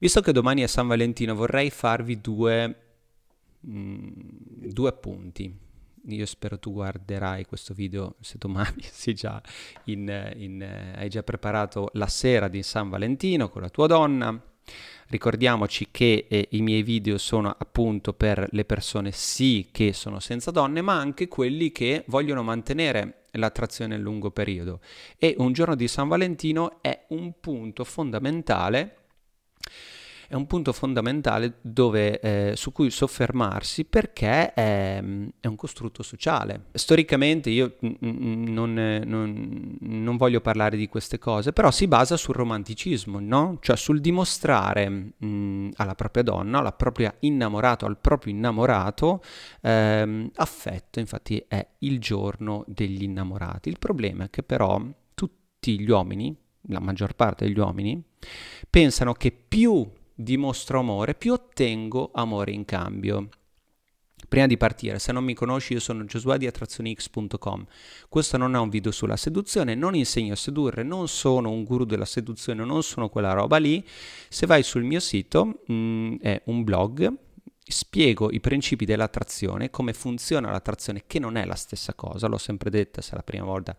Visto che domani è San Valentino, vorrei farvi due, mm, due appunti. Io spero tu guarderai questo video se domani già in, in, hai già preparato la sera di San Valentino con la tua donna. Ricordiamoci che eh, i miei video sono appunto per le persone sì che sono senza donne, ma anche quelli che vogliono mantenere l'attrazione a lungo periodo. E un giorno di San Valentino è un punto fondamentale è un punto fondamentale dove, eh, su cui soffermarsi perché è, è, un costrutto sociale. Storicamente io non, non, non, voglio parlare di queste cose, però si basa sul romanticismo, no? cioè sul dimostrare mh, alla propria donna, alla propria innamorato, al proprio innamorato ehm, affetto, infatti è il giorno degli innamorati. Il problema è che però tutti gli uomini, la maggior parte degli uomini, pensano che più dimostro amore, più ottengo amore in cambio. Prima di partire, se non mi conosci, io sono Giosuè di attrazionix.com. Questo non è un video sulla seduzione, non insegno a sedurre, non sono un guru della seduzione, non sono quella roba lì. Se vai sul mio sito, mh, mm, è un blog, spiego i principi dell'attrazione, come funziona l'attrazione, che non è la stessa cosa, l'ho sempre detta, se è la prima volta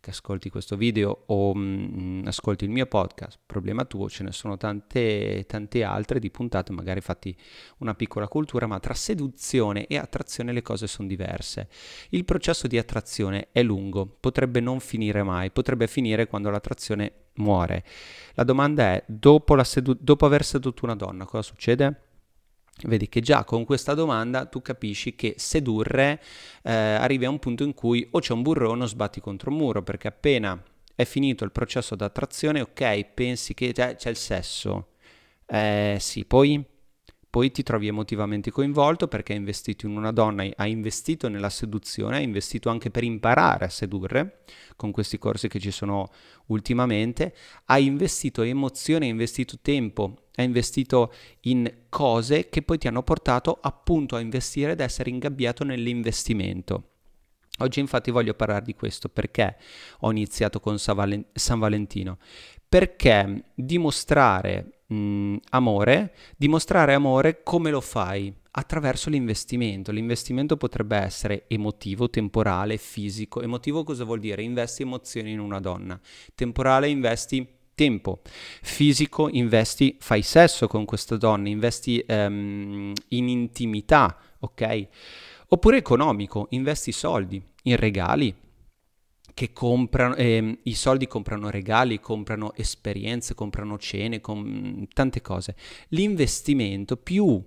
che ascolti questo video o mh, mm, ascolti il mio podcast, problema tuo, ce ne sono tante, tante altre di puntate, magari fatti una piccola cultura, ma tra seduzione e attrazione le cose sono diverse. Il processo di attrazione è lungo, potrebbe non finire mai, potrebbe finire quando l'attrazione muore. La domanda è, dopo, sedu- dopo aver seduto una donna, cosa succede? Vedi che già con questa domanda tu capisci che sedurre eh, arrivi a un punto in cui o c'è un burrone o sbatti contro un muro, perché appena è finito il processo d'attrazione, ok, pensi che c'è, c'è il sesso. Eh, sì, poi poi ti trovi emotivamente coinvolto perché hai investito in una donna, hai investito nella seduzione, hai investito anche per imparare a sedurre con questi corsi che ci sono ultimamente, hai investito emozione, hai investito tempo, hai investito in cose che poi ti hanno portato appunto a investire ed essere ingabbiato nell'investimento. Oggi infatti voglio parlare di questo perché ho iniziato con San Valentino, perché dimostrare mh, mm, amore, dimostrare amore come lo fai? Attraverso l'investimento. L'investimento potrebbe essere emotivo, temporale, fisico. Emotivo cosa vuol dire? Investi emozioni in una donna. Temporale investi tempo. Fisico investi, fai sesso con questa donna, investi um, in intimità, ok? Oppure economico, investi soldi in regali, che comprano, eh, i soldi comprano regali, comprano esperienze, comprano cene, com- tante cose. L'investimento, più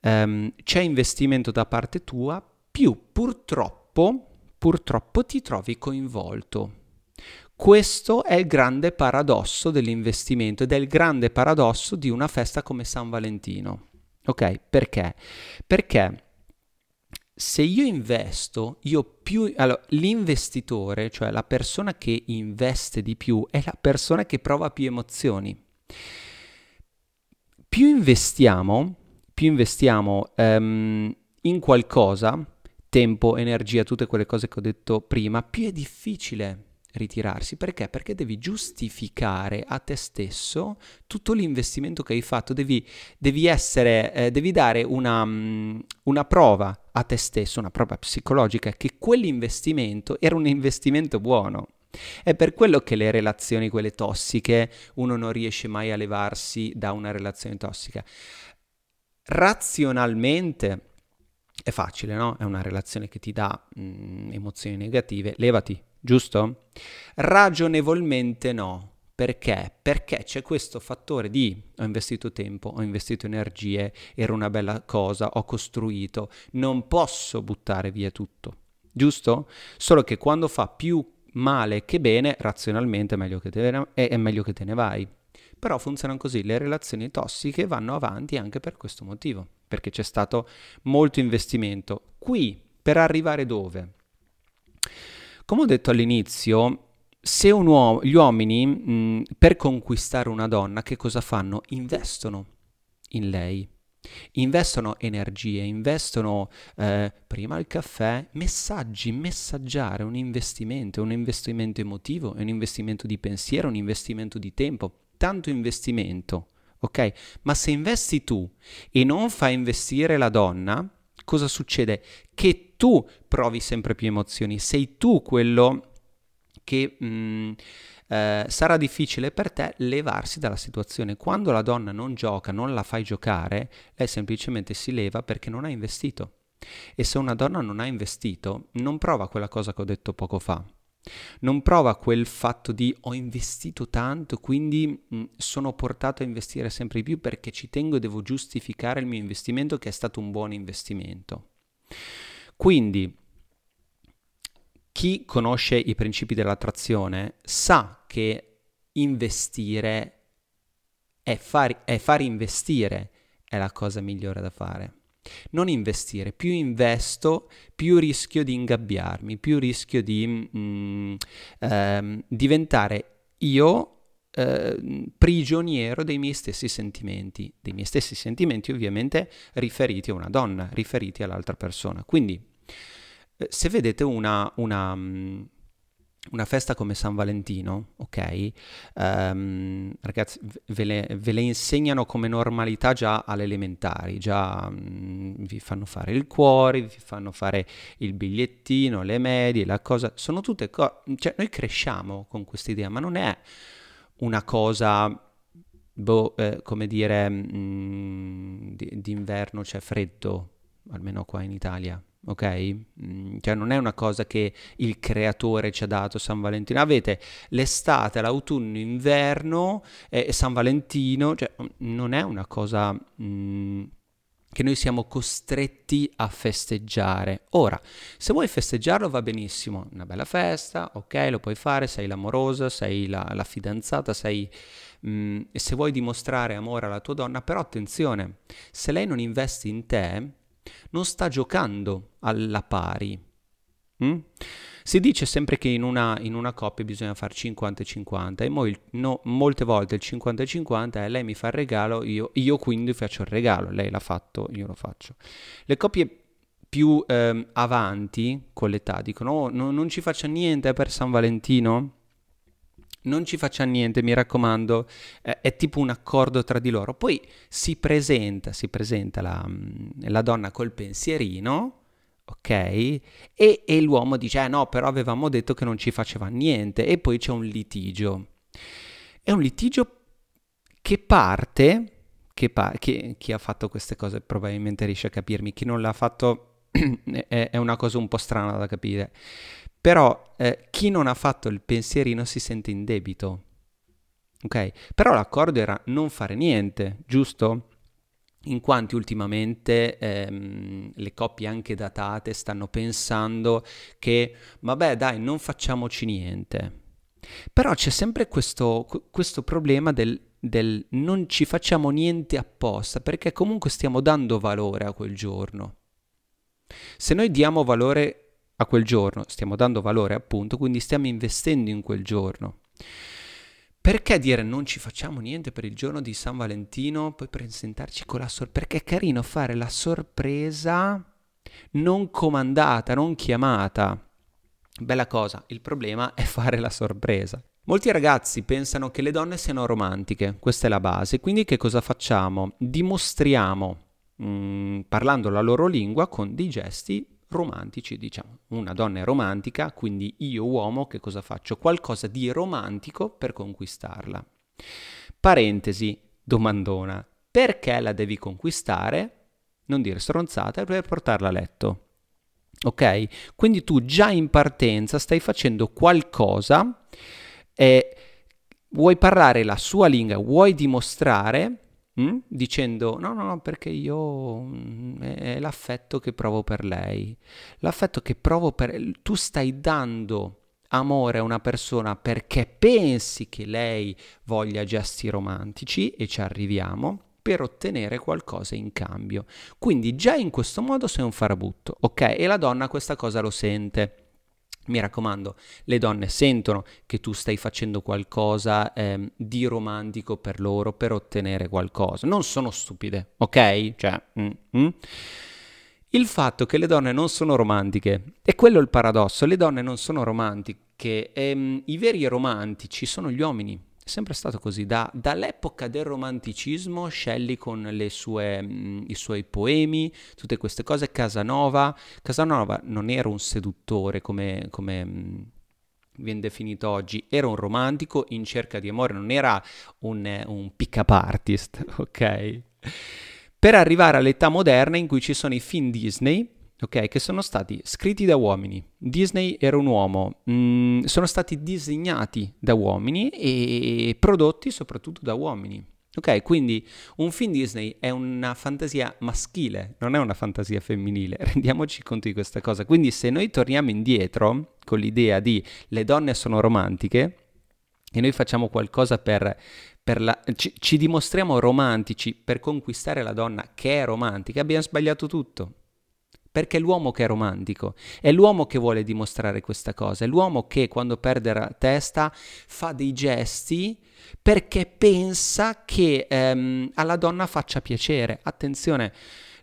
ehm, c'è investimento da parte tua, più purtroppo, purtroppo ti trovi coinvolto. Questo è il grande paradosso dell'investimento ed è il grande paradosso di una festa come San Valentino. Ok? Perché? Perché se io investo, io più... Allora, l'investitore, cioè la persona che investe di più, è la persona che prova più emozioni. Più investiamo, più investiamo um, in qualcosa, tempo, energia, tutte quelle cose che ho detto prima, più è difficile ritirarsi. Perché? Perché devi giustificare a te stesso tutto l'investimento che hai fatto, devi, devi, essere, eh, devi dare una, um, una prova a te stesso, una prova psicologica, che quell'investimento era un investimento buono. È per quello che le relazioni, quelle tossiche, uno non riesce mai a levarsi da una relazione tossica. Razionalmente è facile, no? È una relazione che ti dà mh, mm, emozioni negative, levati, giusto? Ragionevolmente no. Perché? Perché c'è questo fattore di ho investito tempo, ho investito energie, era una bella cosa, ho costruito, non posso buttare via tutto, giusto? Solo che quando fa più male che bene, razionalmente è meglio che te ne, è meglio che te ne vai. Però funzionano così, le relazioni tossiche vanno avanti anche per questo motivo, perché c'è stato molto investimento. Qui, per arrivare dove? Come ho detto all'inizio, se uomo, gli uomini mh, per conquistare una donna che cosa fanno? Investono in lei. investono energie, investono eh, prima il caffè, messaggi, messaggiare, un investimento, un investimento emotivo, un investimento di pensiero, un investimento di tempo, tanto investimento, ok? Ma se investi tu e non fai investire la donna, cosa succede? Che tu provi sempre più emozioni, sei tu quello che... Mh, mm, eh, sarà difficile per te levarsi dalla situazione. Quando la donna non gioca, non la fai giocare, lei semplicemente si leva perché non ha investito. E se una donna non ha investito, non prova quella cosa che ho detto poco fa. Non prova quel fatto di ho investito tanto, quindi mh, mm, sono portato a investire sempre di più perché ci tengo e devo giustificare il mio investimento che è stato un buon investimento. Quindi chi conosce i principi dell'attrazione sa che investire è far, è far investire è la cosa migliore da fare. Non investire, più investo, più rischio di ingabbiarmi, più rischio di mm, ehm, diventare io eh, prigioniero dei miei stessi sentimenti, dei miei stessi sentimenti ovviamente riferiti a una donna, riferiti all'altra persona. Quindi eh, se vedete una, una, mm, una, festa come San Valentino, ok? Um, ragazzi, ve le, ve le, insegnano come normalità già alle elementari, già um, vi fanno fare il cuore, vi fanno fare il bigliettino, le medie, la cosa, sono tutte cose, cioè noi cresciamo con questa idea, ma non è una cosa... Boh, eh, come dire, mh, mm, d'inverno c'è freddo, almeno qua in Italia, ok? Mm, cioè non è una cosa che il creatore ci ha dato San Valentino. Avete l'estate, l'autunno, l'inverno e San Valentino, cioè non è una cosa mh, mm, che noi siamo costretti a festeggiare. Ora, se vuoi festeggiarlo va benissimo, una bella festa, ok, lo puoi fare, sei l'amorosa, sei la, la fidanzata, sei... Mm, e se vuoi dimostrare amore alla tua donna, però attenzione, se lei non investe in te, non sta giocando alla pari. Mm? Si dice sempre che in una, in una coppia bisogna fare 50-50 e mo il, no, molte volte il 50-50 è lei mi fa il regalo, io, io, quindi faccio il regalo, lei l'ha fatto, io lo faccio. Le coppie più ehm, avanti con l'età dicono oh, no, non ci faccia niente per San Valentino, non ci faccia niente, mi raccomando, eh, è tipo un accordo tra di loro. Poi si presenta, si presenta la, mm, la donna col pensierino, ok? E, e, l'uomo dice, eh no, però avevamo detto che non ci faceva niente. E poi c'è un litigio. È un litigio che parte, che, pa- che chi ha fatto queste cose probabilmente riesce a capirmi, chi non l'ha fatto è, è una cosa un po' strana da capire. Però eh, chi non ha fatto il pensierino si sente in debito. Ok? Però l'accordo era non fare niente, giusto? In quanti ultimamente ehm, le coppie anche datate stanno pensando che, vabbè dai, non facciamoci niente. Però c'è sempre questo, questo problema del, del non ci facciamo niente apposta, perché comunque stiamo dando valore a quel giorno. Se noi diamo valore a quel giorno, stiamo dando valore appunto, quindi stiamo investendo in quel giorno. Perché dire non ci facciamo niente per il giorno di San Valentino, poi presentarci con la sorpresa? Perché è carino fare la sorpresa non comandata, non chiamata. Bella cosa, il problema è fare la sorpresa. Molti ragazzi pensano che le donne siano romantiche, questa è la base, quindi che cosa facciamo? Dimostriamo, mh, mm, parlando la loro lingua, con dei gesti romantici, diciamo. Una donna è romantica, quindi io uomo che cosa faccio? Qualcosa di romantico per conquistarla. Parentesi, domandona. Perché la devi conquistare? Non dire stronzata per portarla a letto. Ok? Quindi tu già in partenza stai facendo qualcosa e vuoi parlare la sua lingua, vuoi dimostrare Mm? dicendo no, no, no, perché io mm, è l'affetto che provo per lei. L'affetto che provo per... Tu stai dando amore a una persona perché pensi che lei voglia gesti romantici e ci arriviamo per ottenere qualcosa in cambio. Quindi già in questo modo sei un farabutto, ok? E la donna questa cosa lo sente. Mi raccomando, le donne sentono che tu stai facendo qualcosa eh, di romantico per loro per ottenere qualcosa. Non sono stupide, ok? Cioè, mm, mm. Il fatto che le donne non sono romantiche, e quello è il paradosso, le donne non sono romantiche, ehm, i veri romantici sono gli uomini. È sempre stato così, da, dall'epoca del romanticismo, Shelley con sue, mh, i suoi poemi, tutte queste cose, Casanova, Casanova non era un seduttore come, come mh, viene definito oggi, era un romantico in cerca di amore, non era un, un pick-up artist, ok? Per arrivare all'età moderna in cui ci sono i film Disney, ok, che sono stati scritti da uomini. Disney era un uomo, mm, sono stati disegnati da uomini e prodotti soprattutto da uomini. Ok, quindi un film Disney è una fantasia maschile, non è una fantasia femminile, rendiamoci conto di questa cosa. Quindi se noi torniamo indietro con l'idea di le donne sono romantiche e noi facciamo qualcosa per, la, ci, ci dimostriamo romantici per conquistare la donna che è romantica, abbiamo sbagliato tutto perché è l'uomo che è romantico, è l'uomo che vuole dimostrare questa cosa, è l'uomo che quando perde la testa fa dei gesti perché pensa che ehm, alla donna faccia piacere. Attenzione,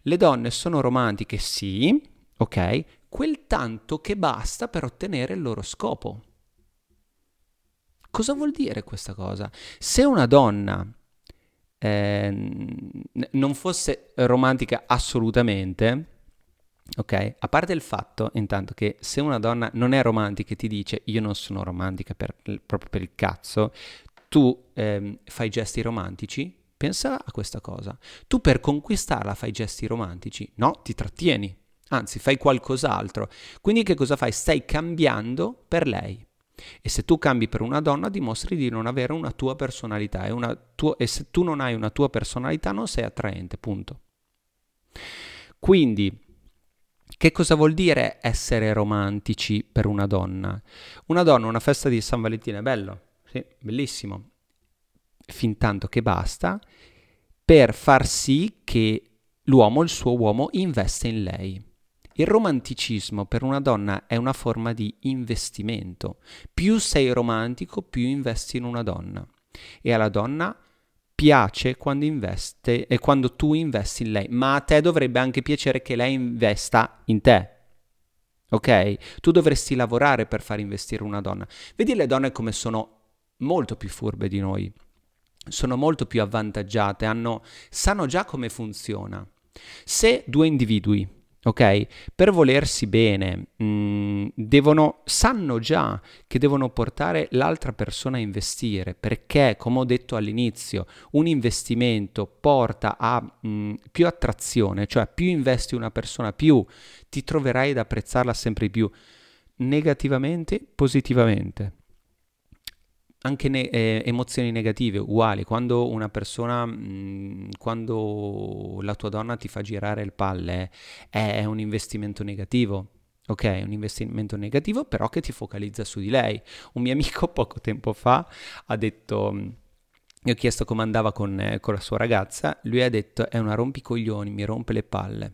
le donne sono romantiche, sì, ok, quel tanto che basta per ottenere il loro scopo. Cosa vuol dire questa cosa? Se una donna eh, non fosse romantica assolutamente, Ok? A parte il fatto, intanto, che se una donna non è romantica e ti dice io non sono romantica per, proprio per il cazzo, tu ehm, fai gesti romantici, pensa a questa cosa. Tu per conquistarla fai gesti romantici, no? Ti trattieni, anzi fai qualcos'altro. Quindi che cosa fai? Stai cambiando per lei. E se tu cambi per una donna dimostri di non avere una tua personalità e, una tua, e se tu non hai una tua personalità non sei attraente, punto. Quindi che cosa vuol dire essere romantici per una donna? Una donna, una festa di San Valentino è bello, sì, bellissimo, fin tanto che basta per far sì che l'uomo, il suo uomo, investe in lei. Il romanticismo per una donna è una forma di investimento. Più sei romantico, più investi in una donna. E alla donna piace quando investe e quando tu investi in lei, ma a te dovrebbe anche piacere che lei investa in te. Ok? Tu dovresti lavorare per far investire una donna. Vedi le donne come sono molto più furbe di noi. Sono molto più avvantaggiate, hanno, sanno già come funziona. Se due individui ok? Per volersi bene, mh, mm, devono, sanno già che devono portare l'altra persona a investire, perché, come ho detto all'inizio, un investimento porta a mh, mm, più attrazione, cioè più investi una persona, più ti troverai ad apprezzarla sempre più, negativamente, positivamente anche ne- eh, emozioni negative, uguali, quando una persona, mh, mm, quando la tua donna ti fa girare il palle, è, è un investimento negativo. Ok, un investimento negativo però che ti focalizza su di lei. Un mio amico poco tempo fa ha detto, mm, io ho chiesto come andava con, eh, con la sua ragazza, lui ha detto è una rompicoglioni, mi rompe le palle.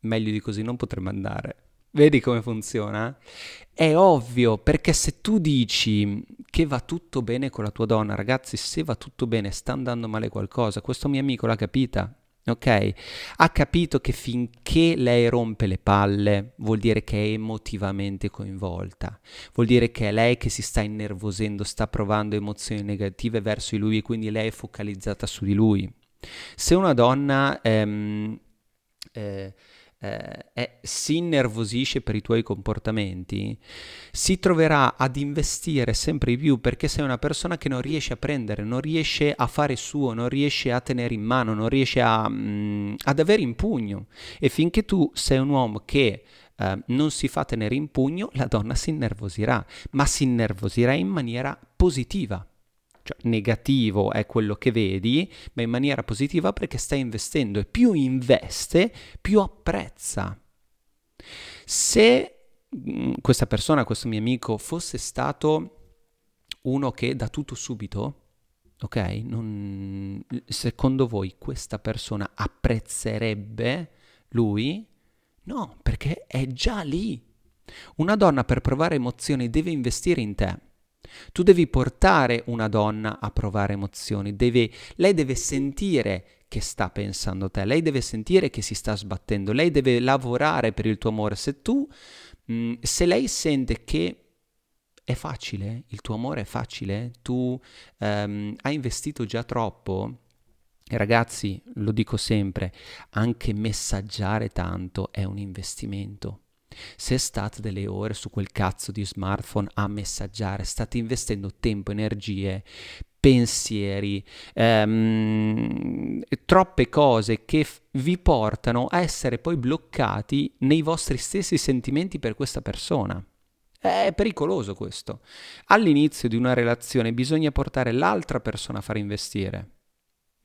Meglio di così non potremmo andare. Vedi come funziona? È ovvio, perché se tu dici che va tutto bene con la tua donna, ragazzi, se va tutto bene, sta andando male qualcosa, questo mio amico l'ha capita, ok? Ha capito che finché lei rompe le palle vuol dire che è emotivamente coinvolta, vuol dire che è lei che si sta innervosendo, sta provando emozioni negative verso di lui e quindi lei è focalizzata su di lui. Se una donna... Ehm, eh, eh, è, si innervosisce per i tuoi comportamenti, si troverà ad investire sempre di più perché sei una persona che non riesce a prendere, non riesce a fare suo, non riesce a tenere in mano, non riesce a, mh, mm, ad avere in pugno. E finché tu sei un uomo che Uh, non si fa tenere in pugno, la donna si innervosirà, ma si innervosirà in maniera positiva cioè negativo è quello che vedi, ma in maniera positiva perché stai investendo e più investe, più apprezza. Se mm, questa persona, questo mio amico, fosse stato uno che dà tutto subito, ok? Non, secondo voi questa persona apprezzerebbe lui? No, perché è già lì. Una donna per provare emozioni deve investire in te. Tu devi portare una donna a provare emozioni, deve, lei deve sentire che sta pensando te, lei deve sentire che si sta sbattendo, lei deve lavorare per il tuo amore. Se tu, mm, se lei sente che è facile, il tuo amore è facile, tu um, hai investito già troppo, ragazzi, lo dico sempre, anche messaggiare tanto è un investimento. Se state delle ore su quel cazzo di smartphone a messaggiare, state investendo tempo, energie, pensieri, ehm, troppe cose che f- vi portano a essere poi bloccati nei vostri stessi sentimenti per questa persona. È pericoloso questo. All'inizio di una relazione bisogna portare l'altra persona a fare investire.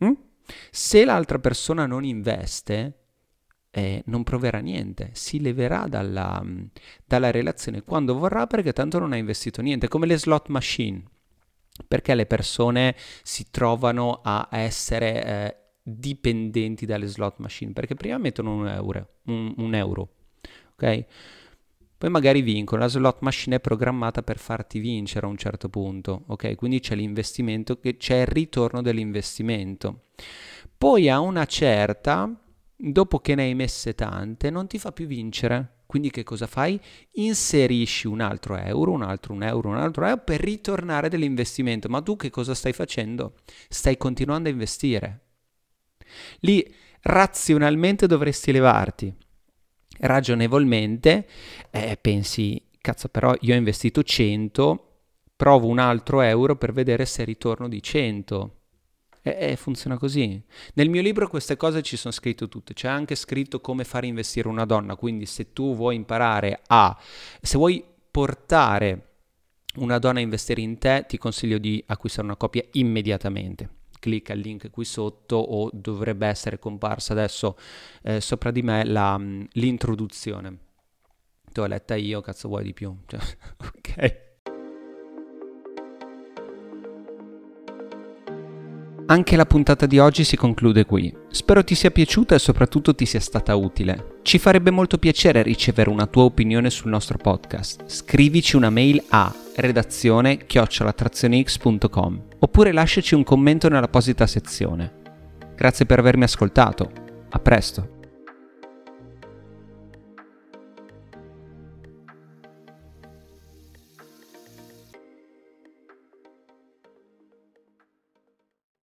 Mm? Se l'altra persona non investe, eh, non proverà niente, si leverà dalla, dalla, relazione quando vorrà perché tanto non ha investito niente, come le slot machine, perché le persone si trovano a essere eh, dipendenti dalle slot machine, perché prima mettono un euro, un, un euro ok? Poi magari vincono, la slot machine è programmata per farti vincere a un certo punto, ok? Quindi c'è l'investimento, c'è il ritorno dell'investimento. Poi a una certa dopo che ne hai messe tante, non ti fa più vincere. Quindi che cosa fai? Inserisci un altro euro, un altro un euro, un altro euro per ritornare dell'investimento. Ma tu che cosa stai facendo? Stai continuando a investire. Lì razionalmente dovresti levarti. Ragionevolmente eh, pensi, cazzo però io ho investito 100, provo un altro euro per vedere se ritorno di 100 e, e, funziona così. Nel mio libro queste cose ci sono scritte tutte, c'è anche scritto come fare investire una donna, quindi se tu vuoi imparare a, se vuoi portare una donna a investire in te, ti consiglio di acquistare una copia immediatamente. Clicca il link qui sotto o dovrebbe essere comparsa adesso eh, sopra di me la, l'introduzione. Tu l'ho letta io, cazzo vuoi di più? Cioè, ok. Anche la puntata di oggi si conclude qui. Spero ti sia piaciuta e soprattutto ti sia stata utile. Ci farebbe molto piacere ricevere una tua opinione sul nostro podcast. Scrivici una mail a redazione chiocciolatrazionex.com oppure lasciaci un commento nell'apposita sezione. Grazie per avermi ascoltato. A presto.